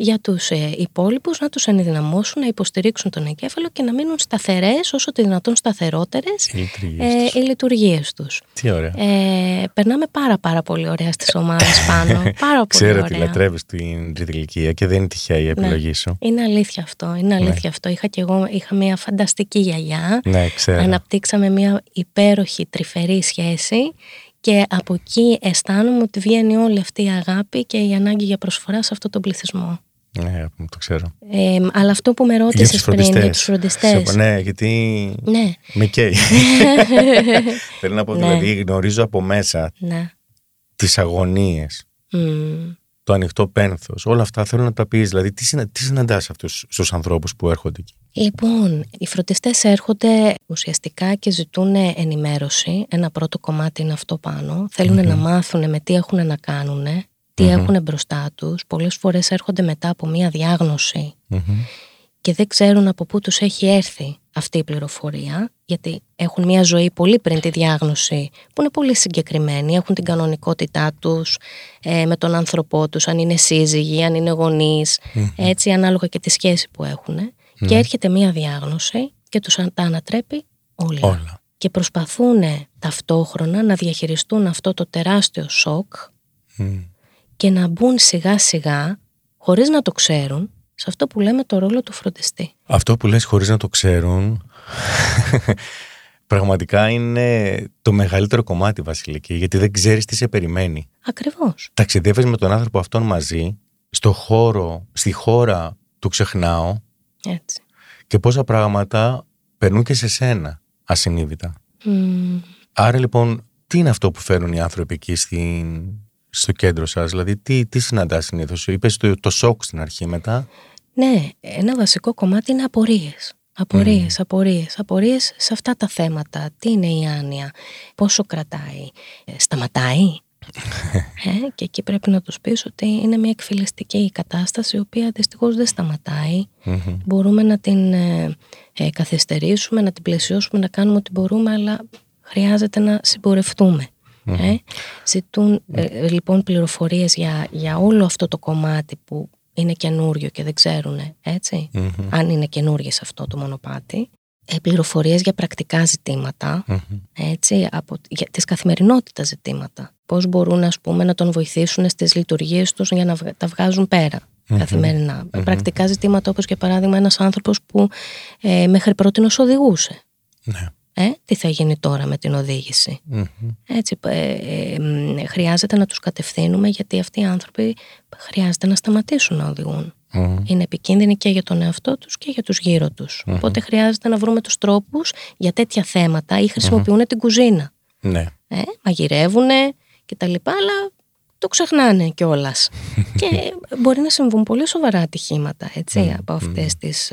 για τους ε, υπόλοιπους να τους ενδυναμώσουν, να υποστηρίξουν τον εγκέφαλο και να μείνουν σταθερές, όσο το δυνατόν σταθερότερες Οι λειτουργίες ε, οι λειτουργίες τους. Τι ωραία. Ε, περνάμε πάρα πάρα πολύ ωραία στις ομάδες πάνω. [LAUGHS] πάρα πολύ Ξέρω ότι ωραία. λατρεύεις την τρίτη ηλικία και δεν είναι τυχαία η επιλογή σου. Είναι αλήθεια αυτό, είναι αλήθεια αυτό. Είχα και εγώ είχα μια φανταστική γιαγιά. Ναι, ξέρω. Αναπτύξαμε μια υπέροχη τρυφερή σχέση και από εκεί αισθάνομαι ότι βγαίνει όλη αυτή η αγάπη και η ανάγκη για προσφορά σε αυτόν τον πληθυσμό. Ναι, μου το ξέρω. Ε, αλλά αυτό που με Για ρώτησες τους πριν φροντιστές. για τους φροντιστές. Σε- Ναι, γιατί Ναι, με καίει. [LAUGHS] Θέλω να πω, Ναι. δηλαδή γνωρίζω από μέσα ναι. τις αγωνίες, Μμ. Το ανοιχτό πένθος, όλα αυτά θέλω να τα πεις. Δηλαδή, τι, συνα, τι συναντάς αυτούς στους ανθρώπους που έρχονται εκεί; Λοιπόν, οι φροντιστές έρχονται ουσιαστικά και ζητούν ενημέρωση. Ένα πρώτο κομμάτι είναι αυτό πάνω. Θέλουν να μάθουν με τι έχουν να κάνουν, τι έχουν μπροστά τους. Πολλές φορές έρχονται μετά από μία διάγνωση Μμμ. και δεν ξέρουν από πού τους έχει έρθει αυτή η πληροφορία, γιατί έχουν μια ζωή πολύ πριν τη διάγνωση, που είναι πολύ συγκεκριμένη, έχουν την κανονικότητά τους ε, με τον άνθρωπό τους, αν είναι σύζυγοι, αν είναι γονείς, έτσι ανάλογα και τη σχέση που έχουν. Και έρχεται μια διάγνωση και τους τα ανατρέπει όλα. Όλα. και προσπαθούν ταυτόχρονα να διαχειριστούν αυτό το τεράστιο σοκ και να μπουν σιγά σιγά, χωρίς να το ξέρουν, σε αυτό που λέμε το ρόλο του φροντιστή. Αυτό που λες χωρίς να το ξέρουν [LAUGHS] πραγματικά είναι το μεγαλύτερο κομμάτι Βασιλική γιατί δεν ξέρεις τι σε περιμένει. Ακριβώς. Ταξιδεύεις με τον άνθρωπο αυτόν μαζί στο χώρο, στη χώρα του ξεχνάω Έτσι. και πόσα πράγματα περνούν και σε σένα ασυνείδητα. Μμμ. Άρα λοιπόν τι είναι αυτό που φέρνουν οι άνθρωποι εκεί στην, στο κέντρο σας, δηλαδή τι, τι συναντάς συνήθως, είπες το, το σοκ στην αρχή μετά. Ναι, ένα βασικό κομμάτι είναι απορίες. Απορίες, απορίες, απορίες σε αυτά τα θέματα. Τι είναι η άνοια, πόσο κρατάει, ε, σταματάει; [LAUGHS] ε, και εκεί πρέπει να τους πεις ότι είναι μια εκφυλιστική κατάσταση η οποία δυστυχώς δεν σταματάει. Μπορούμε να την ε, ε, καθυστερήσουμε, να την πλαισιώσουμε, να κάνουμε ό,τι μπορούμε, αλλά χρειάζεται να συμπορευτούμε. Ε, ζητούν ε, λοιπόν πληροφορίες για, για όλο αυτό το κομμάτι που είναι καινούριο και δεν ξέρουν, έτσι, αν είναι καινούργιες σε αυτό το μονοπάτι. Ε, πληροφορίες για πρακτικά ζητήματα, έτσι, από, για τις καθημερινότητα ζητήματα. Πώς μπορούν, ας πούμε, να τον βοηθήσουν στις λειτουργίες τους για να βγα- τα βγάζουν πέρα καθημερινά. Πρακτικά ζητήματα όπως, για παράδειγμα, ένας άνθρωπος που ε, μέχρι πρώτη οδηγούσε. Ναι. Ε, τι θα γίνει τώρα με την οδήγηση; Έτσι, ε, ε, μ, χρειάζεται να τους κατευθύνουμε γιατί αυτοί οι άνθρωποι χρειάζεται να σταματήσουν να οδηγούν. Είναι επικίνδυνοι και για τον εαυτό τους και για τους γύρω τους. Οπότε χρειάζεται να βρούμε τους τρόπους για τέτοια θέματα ή χρησιμοποιούν την κουζίνα. Ναι. Ε, μαγειρεύουν και τα λοιπά, αλλά το ξεχνάνε κιόλας. [LAUGHS] και μπορεί να συμβούν πολύ σοβαρά ατυχήματα έτσι, από αυτές τις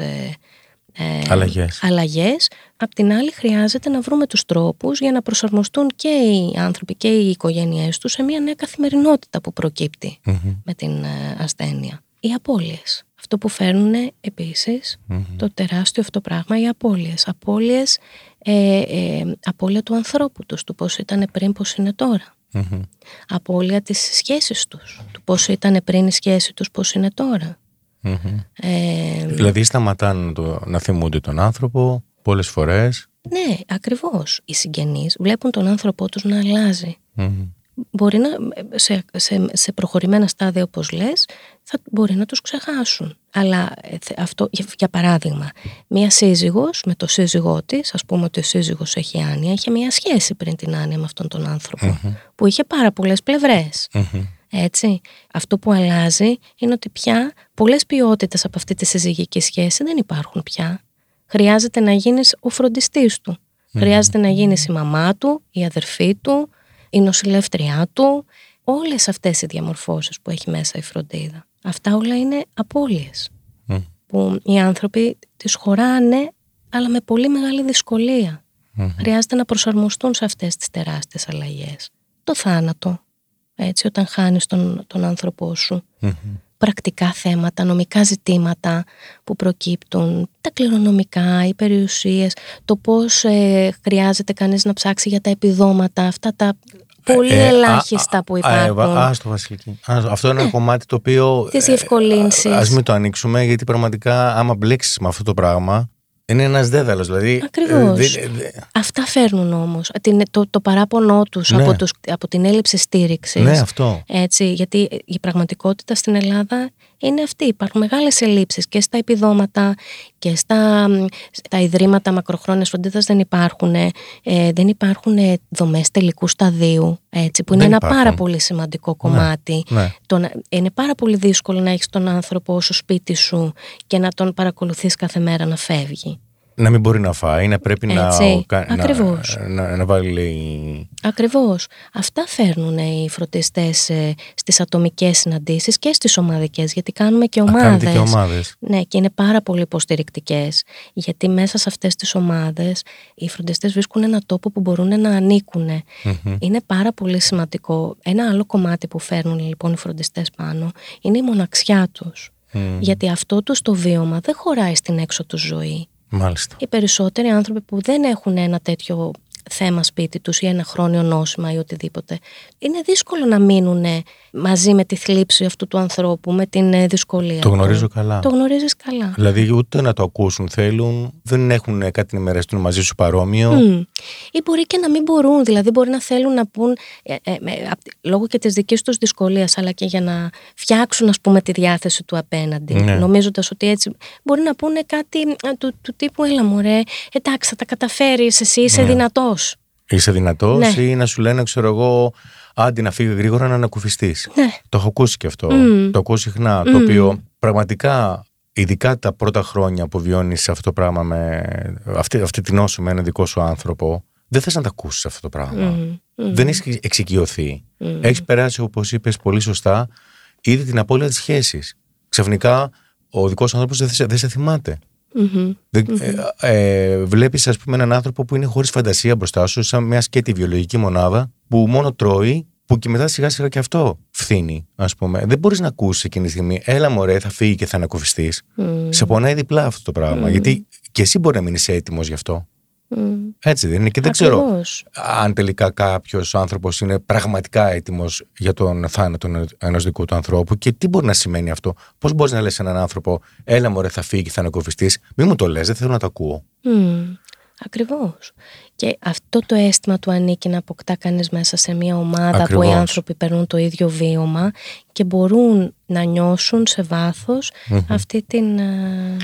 ε, ε, Αλλαγές. αλλαγές. Απ' την άλλη χρειάζεται να βρούμε τους τρόπους για να προσαρμοστούν και οι άνθρωποι και οι οικογένειές τους σε μια νέα καθημερινότητα που προκυπτει με την ε, ασθένεια. Οι απώλειες. Αυτό που φέρνουν επίσης το τεράστιο αυτό πράγμα, οι απώλειες. Απώλειες, ε, ε, απώλεια του ανθρώπου τους, του πώς ήταν πριν, πώς είναι τώρα. Απώλεια της σχέσης τους, του πώς ήταν πριν η σχέση τους, πώς είναι τώρα. Ε, Δηλαδή σταματάνε να, το, να θυμούνται τον άνθρωπο πολλές φορές. Ναι, ακριβώς. Οι συγγενείς βλέπουν τον άνθρωπό τους να αλλάζει. Μπορεί να, σε, σε, σε προχωρημένα στάδια όπως λες, θα, μπορεί να τους ξεχάσουν. Αλλά ε, θε- αυτό, για, για παράδειγμα, μία σύζυγος με το σύζυγό της, ας πούμε ότι ο σύζυγος έχει άνοια, είχε μία σχέση πριν την άνοια με αυτόν τον άνθρωπο, που είχε πάρα πολλές πλευρές. Έτσι. Αυτό που αλλάζει είναι ότι πια πολλές ποιότητες από αυτή τη συζυγική σχέση δεν υπάρχουν πια. Χρειάζεται να γίνεις ο φροντιστής του. Χρειάζεται να γίνεις η μαμά του, η αδερφή του, η νοσηλεύτριά του. Όλες αυτές οι διαμορφώσεις που έχει μέσα η φροντίδα. Αυτά όλα είναι απώλειες. Που οι άνθρωποι τις χωράνε αλλά με πολύ μεγάλη δυσκολία. Χρειάζεται να προσαρμοστούν σε αυτές τις τεράστιες αλλαγές. Το θάνατο, έτσι, όταν χάνεις τον, τον άνθρωπό σου. Πρακτικά θέματα, νομικά ζητήματα που προκύπτουν, τα κληρονομικά, οι περιουσίες, το πώς ε, χρειάζεται κανείς να ψάξει για τα επιδόματα, αυτά τα πολύ Ε, α, ελάχιστα α, που α, υπάρχουν. Εύα, Άστο Βασιλική. Άστο. Αυτό είναι ένα κομμάτι το οποίο... Τις διευκολύνσεις. Ας μην το ανοίξουμε γιατί πραγματικά άμα μπλέξεις με αυτό το πράγμα είναι ένας δέδαλος. Δηλαδή, Ακριβώς. ε, δε- δε- Αυτά φέρνουν όμως την, το, το παράπονό τους Ναι. από, τους από την έλλειψη στήριξης. ναι, αυτό. Έτσι, γιατί η πραγματικότητα στην Ελλάδα είναι αυτή. Υπάρχουν μεγάλες ελλείψεις και στα επιδόματα και στα, στα ιδρύματα μακροχρόνιας φροντίδας δεν υπάρχουν, ε, δεν υπάρχουν ε, δομές τελικού σταδίου, έτσι, που είναι Δεν ένα υπάρχουν. πάρα πολύ σημαντικό κομμάτι. ναι. Το να- είναι πάρα πολύ δύσκολο να έχεις τον άνθρωπο στο σπίτι σου και να τον παρακολουθείς κάθε μέρα να φεύγει. Να μην μπορεί να φάει, να πρέπει να, Έτσι, κα- ακριβώς. να, να, να βάλει λέει, Ακριβώς. Αυτά φέρνουν οι φροντιστές ε, στις ατομικές συναντήσεις και στις ομαδικές, γιατί κάνουμε και να ομάδες. κάνετε και ομάδες. Ναι, και είναι πάρα πολύ υποστηρικτικές, γιατί μέσα σε αυτές τις ομάδες οι φροντιστές βρίσκουν ένα τόπο που μπορούν να ανήκουν. Είναι πάρα πολύ σημαντικό. Ένα άλλο κομμάτι που φέρνουν λοιπόν οι φροντιστές πάνω είναι η μοναξιά τους. Γιατί αυτό τους το βίωμα δεν χωράει στην έξω τους ζωή. Μάλιστα. Οι περισσότεροι άνθρωποι που δεν έχουν ένα τέτοιο θέμα σπίτι τους ή ένα χρόνιο νόσημα ή οτιδήποτε. Είναι δύσκολο να μείνουν μαζί με τη θλίψη αυτού του ανθρώπου, με την ε, δυσκολία. Το γνωρίζω καλά. Το γνωρίζεις καλά. Δηλαδή ούτε να το ακούσουν θέλουν, δεν έχουν κάτι να μοιραστούν μαζί σου παρόμοιο. Μμ. Ή μπορεί και να μην μπορούν, δηλαδή μπορεί να θέλουν να πούν ε, ε, με- απ' λόγω και της δικής τους δυσκολίας αλλά και για να φτιάξουν ας πούμε τη διάθεση του απέναντι Ναι. νομίζοντας ότι έτσι μπορεί να πούνε κάτι ε, του, του τύπου έλα μωρέ εντάξει θα τα καταφέρεις εσύ είσαι Ναι. Δυνατός Είσαι δυνατός Ναι. ή να σου λένε, ξέρω εγώ, άντι να φύγει γρήγορα να ανακουφιστείς. ναι Το έχω ακούσει και αυτό. Μμμ. Το ακούω συχνά. Το Μμμ. οποίο πραγματικά, ειδικά τα πρώτα χρόνια που βιώνεις αυτό το πράγμα με αυτή, αυτή την νόσο με έναν δικό σου άνθρωπο, δεν θες να τα ακούσεις αυτό το πράγμα. Μμμ. Μμμ. Δεν έχει εξοικειωθεί. Μμμ. Έχεις περάσει, όπως είπες πολύ σωστά, ήδη την απώλεια της σχέσης. Ξαφνικά ο δικός άνθρωπος δεν, σε- δεν σε θυμάται. Μμμ. Δεν, ε, ε, βλέπεις ας πούμε έναν άνθρωπο που είναι χωρίς φαντασία μπροστά σου σαν μια σκέτη βιολογική μονάδα που μόνο τρώει που και μετά σιγά σιγά και αυτό φθήνει ας πούμε. Δεν μπορείς να ακούσεις εκείνη τη στιγμή έλα μωρέ θα φύγει και θα ανακουφιστείς. Μμμ. Σε πονάει διπλά αυτό το πράγμα γιατί και εσύ μπορεί να μην είσαι έτοιμος γι' αυτό. Μμμ. Έτσι δεν είναι και δεν ξέρω Ακριβώς. αν τελικά κάποιος άνθρωπος είναι πραγματικά έτοιμος για τον θάνατο ενός δικού του ανθρώπου και τι μπορεί να σημαίνει αυτό. Πώς μπορείς να λες έναν άνθρωπο, Έλα μωρέ, θα φύγει και θα ανακουφιστεί. Μη μου το λες, δεν θέλω να το ακούω. Μμμ. Ακριβώς. Και αυτό το αίσθημα του ανήκει να αποκτά κανείς μέσα σε μια ομάδα που Ακριβώς. οι άνθρωποι περνούν το ίδιο βίωμα και μπορούν να νιώσουν σε βαθος αυτή την... ε,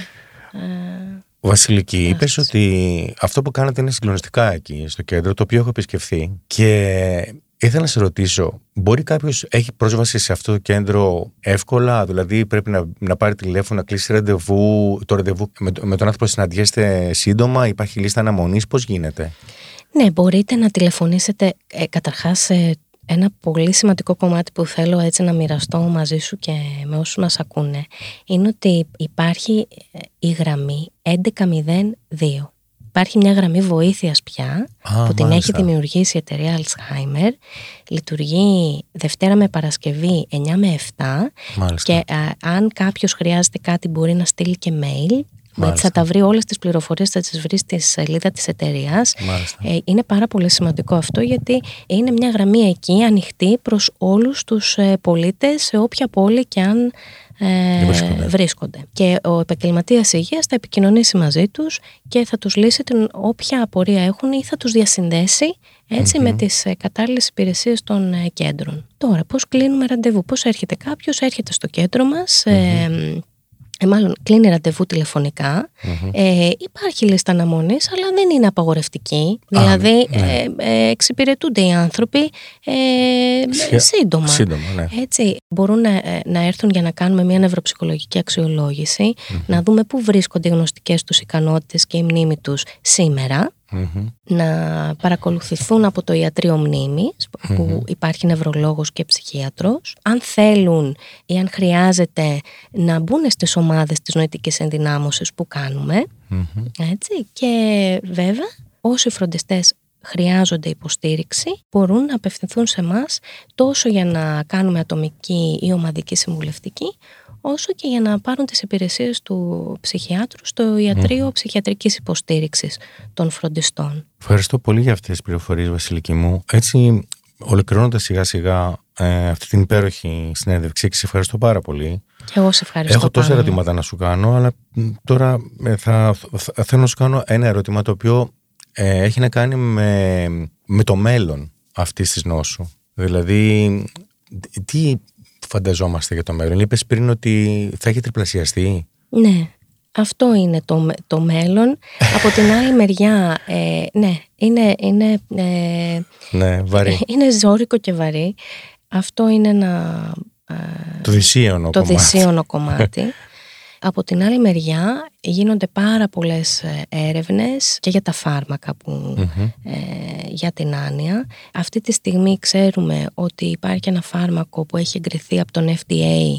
ε, Βασιλική, είπες Αίσθηση. ότι αυτό που κάνετε είναι συγκλονιστικά εκεί στο κέντρο, το οποίο έχω επισκεφθεί. Και ήθελα να σε ρωτήσω, μπορεί κάποιος έχει πρόσβαση σε αυτό το κέντρο εύκολα, δηλαδή πρέπει να, να πάρει τηλέφωνο, να κλείσει ραντεβού, το ραντεβού με, το- με τον άνθρωπο συναντιέστε σύντομα, υπάρχει λίστα αναμονής, πώς γίνεται; Ναι, μπορείτε να τηλεφωνήσετε. Ε, καταρχάς, ε, ένα πολύ σημαντικό κομμάτι που θέλω έτσι να μοιραστώ μαζί σου και με όσους μας ακούνε είναι ότι υπάρχει ε, η γραμμή 1102. Υπάρχει μια γραμμή βοήθειας πια Α, που την μάλιστα. έχει δημιουργήσει η εταιρεία Alzheimer. Λειτουργεί Δευτέρα με Παρασκευή 9 με 7 Μάλιστα. και α, αν κάποιος χρειάζεται κάτι μπορεί να στείλει και mail. Έτσι Μάλιστα. θα τα βρει όλες τις πληροφορίες, θα τις βρει στη σελίδα της εταιρείας. Μάλιστα. Ε, είναι πάρα πολύ σημαντικό αυτό γιατί είναι μια γραμμή εκεί ανοιχτή προς όλους τους ε, πολίτες σε όποια πόλη και αν ε, Βρίσκονται. βρίσκονται. Και ο επαγγελματίας υγείας θα επικοινωνήσει μαζί τους και θα τους λύσει την όποια απορία έχουν ή θα τους διασυνδέσει έτσι, με τις ε, κατάλληλες υπηρεσίες των ε, κέντρων. Τώρα, πώς κλείνουμε ραντεβού, πώς έρχεται κάποιος, έρχεται στο κέντρο μας, ε, ε, μάλλον κλείνει ραντεβού τηλεφωνικά. Ε, υπάρχει λίστα αναμονής, αλλά δεν είναι απαγορευτική. δηλαδή, ναι. ε, ε, εξυπηρετούνται οι άνθρωποι ε, Σχε- σύντομα. Σύντομα, ναι. Έτσι, μπορούν να, ε, να έρθουν για να κάνουμε μια νευροψυχολογική αξιολόγηση, να δούμε πού βρίσκονται οι γνωστικές τους ικανότητες και η μνήμη τους σήμερα, Μμμ. να παρακολουθηθούν από το ιατρείο μνήμης, που υπάρχει νευρολόγος και ψυχίατρος. Αν θέλουν ή αν χρειάζεται να μπουν στις ομάδες της νοητικής ενδυνάμωσης που κάνουμε. Μμμ. Έτσι. Και βέβαια, όσοι φροντιστές χρειάζονται υποστήριξη, μπορούν να απευθυνθούν σε εμάς τόσο για να κάνουμε ατομική ή ομαδική συμβουλευτική, όσο και για να πάρουν τις υπηρεσίες του ψυχιάτρου στο ιατρείο ψυχιατρικής υποστήριξης των φροντιστών. Ευχαριστώ πολύ για αυτές τις πληροφορίες Βασιλική μου. Έτσι, ολοκληρώνοντας σιγά σιγά ε, αυτή την υπέροχη συνέντευξη και σε ευχαριστώ πάρα πολύ. Και εγώ σε ευχαριστώ Έχω τόσα πάρα ερωτήματα να σου κάνω, αλλά μ, τώρα ε, θα, θα- θέλω να σου κάνω ένα ερώτημα το οποίο ε, έχει να κάνει με, με το μέλλον αυτής της νόσου. Δηλαδή, τι φανταζόμαστε για το μέλλον; Είπες πριν ότι θα έχει τριπλασιαστεί; Ναι, αυτό είναι το, με- το μέλλον. Από την άλλη μεριά, ε, ναι, είναι, είναι, ε, Ναι, βαρύ. είναι ζώρικο και βαρύ. Αυτό είναι ένα ε, το δυσίωνο το κομμάτι. δυσίωνο κομμάτι. Από την άλλη μεριά γίνονται πάρα πολλές ε, έρευνες και για τα φάρμακα που, ε, για την άνοια. Αυτή τη στιγμή ξέρουμε ότι υπάρχει ένα φάρμακο που έχει εγκριθεί από τον FDA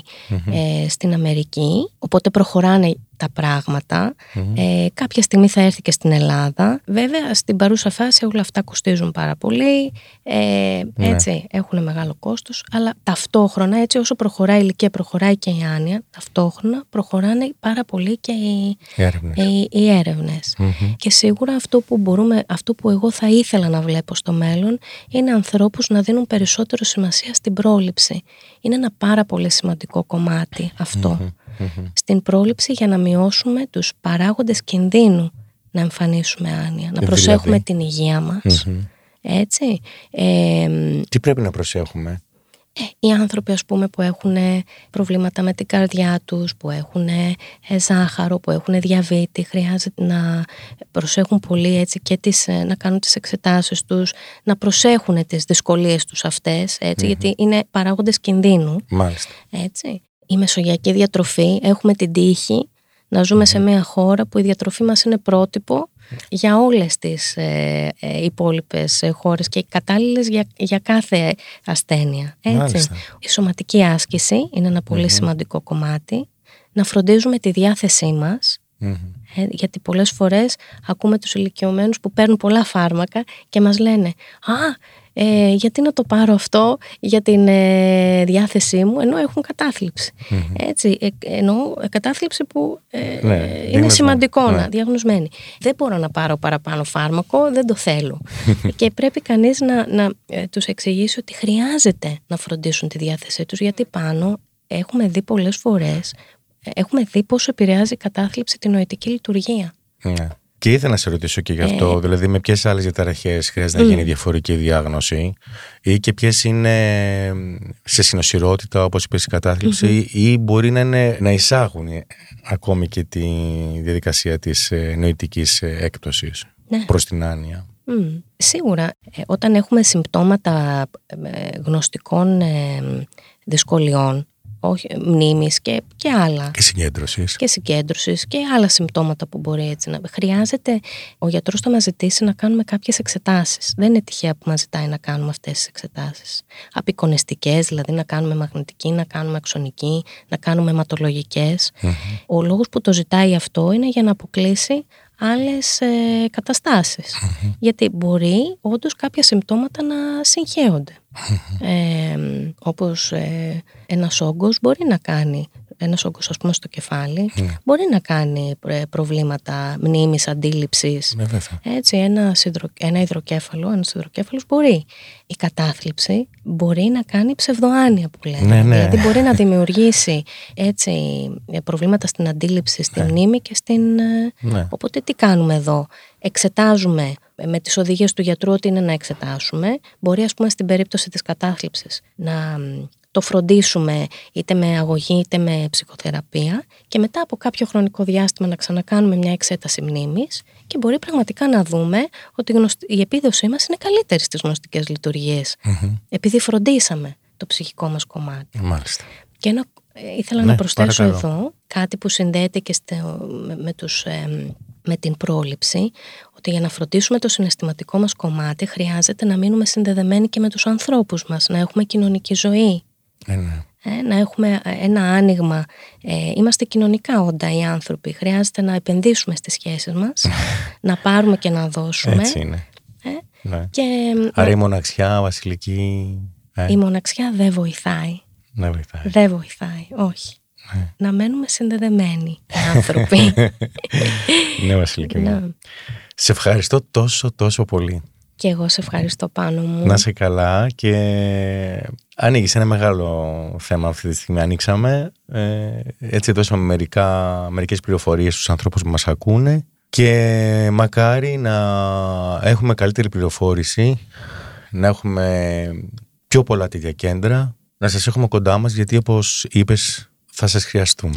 ε, στην Αμερική, οπότε προχωράνε τα πραγματα Ε, κάποια στιγμή θα έρθει και στην Ελλάδα. Βέβαια, στην παρούσα φάση όλα αυτά κοστίζουν πάρα πολύ. Ε, Ναι. έτσι, έχουν μεγάλο κόστος. Αλλά ταυτόχρονα, έτσι όσο προχωράει η ηλικία, προχωράει και η άνοια, ταυτόχρονα προχωράνε πάρα πολύ και οι, Οι έρευνες. οι, οι έρευνες. Και σίγουρα αυτό που, μπορούμε, αυτό που εγώ θα ήθελα να βλέπω στο μέλλον είναι ανθρώπους να δίνουν περισσότερο σημασία στην πρόληψη. Είναι ένα πάρα πολύ σημαντικό κομμάτι αυτό. Στην πρόληψη για να μειώσουμε τους παράγοντες κινδύνου να εμφανίσουμε άνοια, να Δηλαδή; προσέχουμε την υγεία μας. Έτσι. Ε, Τι πρέπει να προσέχουμε; Ε, οι άνθρωποι ας πούμε που έχουν ε, προβλήματα με την καρδιά τους, που έχουν ε, ζάχαρο, που έχουν διαβήτη, χρειάζεται να προσέχουν πολύ έτσι και τις, ε, να κάνουν τις εξετάσεις τους, να προσέχουν τις δυσκολίες τους αυτές, έτσι, γιατί είναι παράγοντες κινδύνου. Μάλιστα. Έτσι. Η μεσογειακή διατροφή, έχουμε την τύχη να ζούμε σε μια χώρα που η διατροφή μας είναι πρότυπο για όλες τις ε, ε, υπόλοιπες ε, χώρες και κατάλληλες για, για κάθε ασθένεια. Έτσι. Μάλιστα. Η σωματική άσκηση είναι ένα πολύ σημαντικό κομμάτι. Να φροντίζουμε τη διάθεσή μας, Μμμ. ε, γιατί πολλές φορές ακούμε τους ηλικιωμένους που παίρνουν πολλά φάρμακα και μας λένε «Α, ε, γιατί να το πάρω αυτό για την ε, διάθεσή μου ενώ έχουν κατάθλιψη». Έτσι, ε, εννοώ ε, κατάθλιψη που ε, Ναι, είναι διαγνωσμένη. σημαντικό Ναι. να διαγνωσμένη. Δεν μπορώ να πάρω παραπάνω φάρμακο, δεν το θέλω. [LAUGHS] και πρέπει κανείς να, να ε, τους εξηγήσει ότι χρειάζεται να φροντίσουν τη διάθεσή τους γιατί πάνω έχουμε δει πολλές φορές ε, έχουμε δει πόσο επηρεάζει η κατάθλιψη την νοητική λειτουργία. Ναι. Και ήθελα να σε ρωτήσω και γι' αυτό, δηλαδή με ποιες άλλες διαταραχές χρειάζεται να γίνει διαφορετική διάγνωση ή και ποιες είναι σε συνοσυρότητα, όπως είπες, η κατάθλιψη, ή μπορεί να, είναι, να εισάγουν ακόμη και τη διαδικασία της νοητικής έκπτωσης Ναι. προς την άνοια. Μμ, Σίγουρα, ε, όταν έχουμε συμπτώματα ε, γνωστικών ε, δυσκολιών, όχι, μνήμης και, και άλλα, Και συγκέντρωσης. και συγκέντρωσης και άλλα συμπτώματα που μπορεί έτσι να... Χρειάζεται ο γιατρός θα μας ζητήσει να κάνουμε κάποιες εξετάσεις. Δεν είναι τυχαία που μας ζητάει να κάνουμε αυτές τις εξετάσεις. Απεικονιστικές, δηλαδή να κάνουμε μαγνητική, να κάνουμε αξονική, να κάνουμε αιματολογικές. Ο λόγος που το ζητάει αυτό είναι για να αποκλείσει άλλες ε, καταστασεις Γιατί μπορεί όντως κάποια συμπτώματα να συγχέονται. ε, όπως ε, ένας όγκος μπορεί να κάνει ένας όγκος ας πούμε στο κεφάλι μπορεί να κάνει ε, προβλήματα μνήμης, αντίληψης Ναι, βέβαια. έτσι, ένα, υδρο, ένα υδροκέφαλο, ένας υδροκέφαλος μπορεί. Η κατάθλιψη μπορεί να κάνει ψευδοάνοια που λέμε. Ναι, ναι. Δηλαδή μπορεί να δημιουργήσει έτσι, προβλήματα στην αντίληψη, στη μνήμη και στην... ε, Ναι. Οπότε τι κάνουμε εδώ; Εξετάζουμε με τις οδηγίες του γιατρού ότι είναι να εξετάσουμε. Μπορεί ας πούμε στην περίπτωση της κατάθλιψης να μ, το φροντίσουμε είτε με αγωγή είτε με ψυχοθεραπεία και μετά από κάποιο χρονικό διάστημα να ξανακάνουμε μια εξέταση μνήμης και μπορεί πραγματικά να δούμε ότι η γνωσ- η επίδοσή μας είναι καλύτερη στις γνωστικές λειτουργίες επειδή φροντίσαμε το ψυχικό μας κομμάτι. Μάλιστα. Και ένα, ε, ήθελα Ναι, να προσθέσω παρακαλώ. εδώ κάτι που συνδέεται και στο, με, με τους, εμ, με την πρόληψη, ότι για να φροντίσουμε το συναισθηματικό μας κομμάτι χρειάζεται να μείνουμε συνδεδεμένοι και με τους ανθρώπους μας, να έχουμε κοινωνική ζωή, Ε, ναι. ε, να έχουμε ε, ένα άνοιγμα. Ε, είμαστε κοινωνικά όντα οι άνθρωποι, χρειάζεται να επενδύσουμε στις σχέσεις μας, [LAUGHS] να πάρουμε και να δώσουμε. Έτσι είναι. Ε, Ναι. και εμ, Άρα η μοναξιά, βασιλική. Ε, η μοναξιά δεν βοηθάει. ναι, βοηθάει. Δεν βοηθάει, όχι. Ναι. Να μένουμε συνδεδεμένοι οι άνθρωποι. [LAUGHS] ναι, βασιλική μου. Ναι. Σε ευχαριστώ τόσο τόσο πολύ. Και εγώ σε ευχαριστώ πάνω μου. Να σε καλά και ανοίγεις ένα μεγάλο θέμα αυτή τη στιγμή. Ανοίξαμε. Ε, έτσι δώσαμε μερικά, μερικές πληροφορίες στους ανθρώπους που μας ακούνε και μακάρι να έχουμε καλύτερη πληροφόρηση, να έχουμε πιο πολλά τέτοια κέντρα, να σας έχουμε κοντά μας γιατί όπως είπες θα σας χρειαστούμε.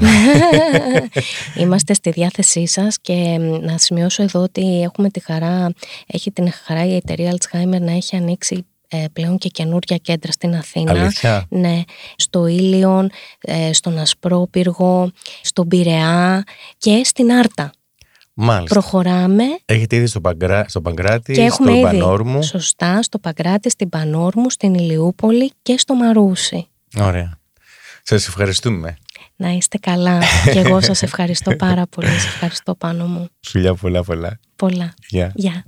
[LAUGHS] Είμαστε στη διάθεσή σας και μ, να σημειώσω εδώ ότι έχουμε τη χαρά, έχει την χαρά η εταιρεία Alzheimer να έχει ανοίξει ε, πλέον και καινούρια κέντρα στην Αθήνα. Αλήθεια; Ναι, στο Ήλιον, ε, στον Ασπρόπυργο, στον Πειραιά και στην Άρτα. Μάλιστα. Προχωράμε Έχετε ήδη στο, Παγκρά, στο Παγκράτη, και έχουμε στο ήδη Πανόρμου. σωστά στο Παγκράτη, στην Πανόρμου, στην Ηλιούπολη και στο Μαρούσι. Ωραία. Σας ευχαριστούμε. Να είστε καλά. και εγώ σας ευχαριστώ πάρα πολύ. Σας ευχαριστώ πάνω μου. Φιλιά πολλά πολλά. Πολλά. Γεια. Γεια.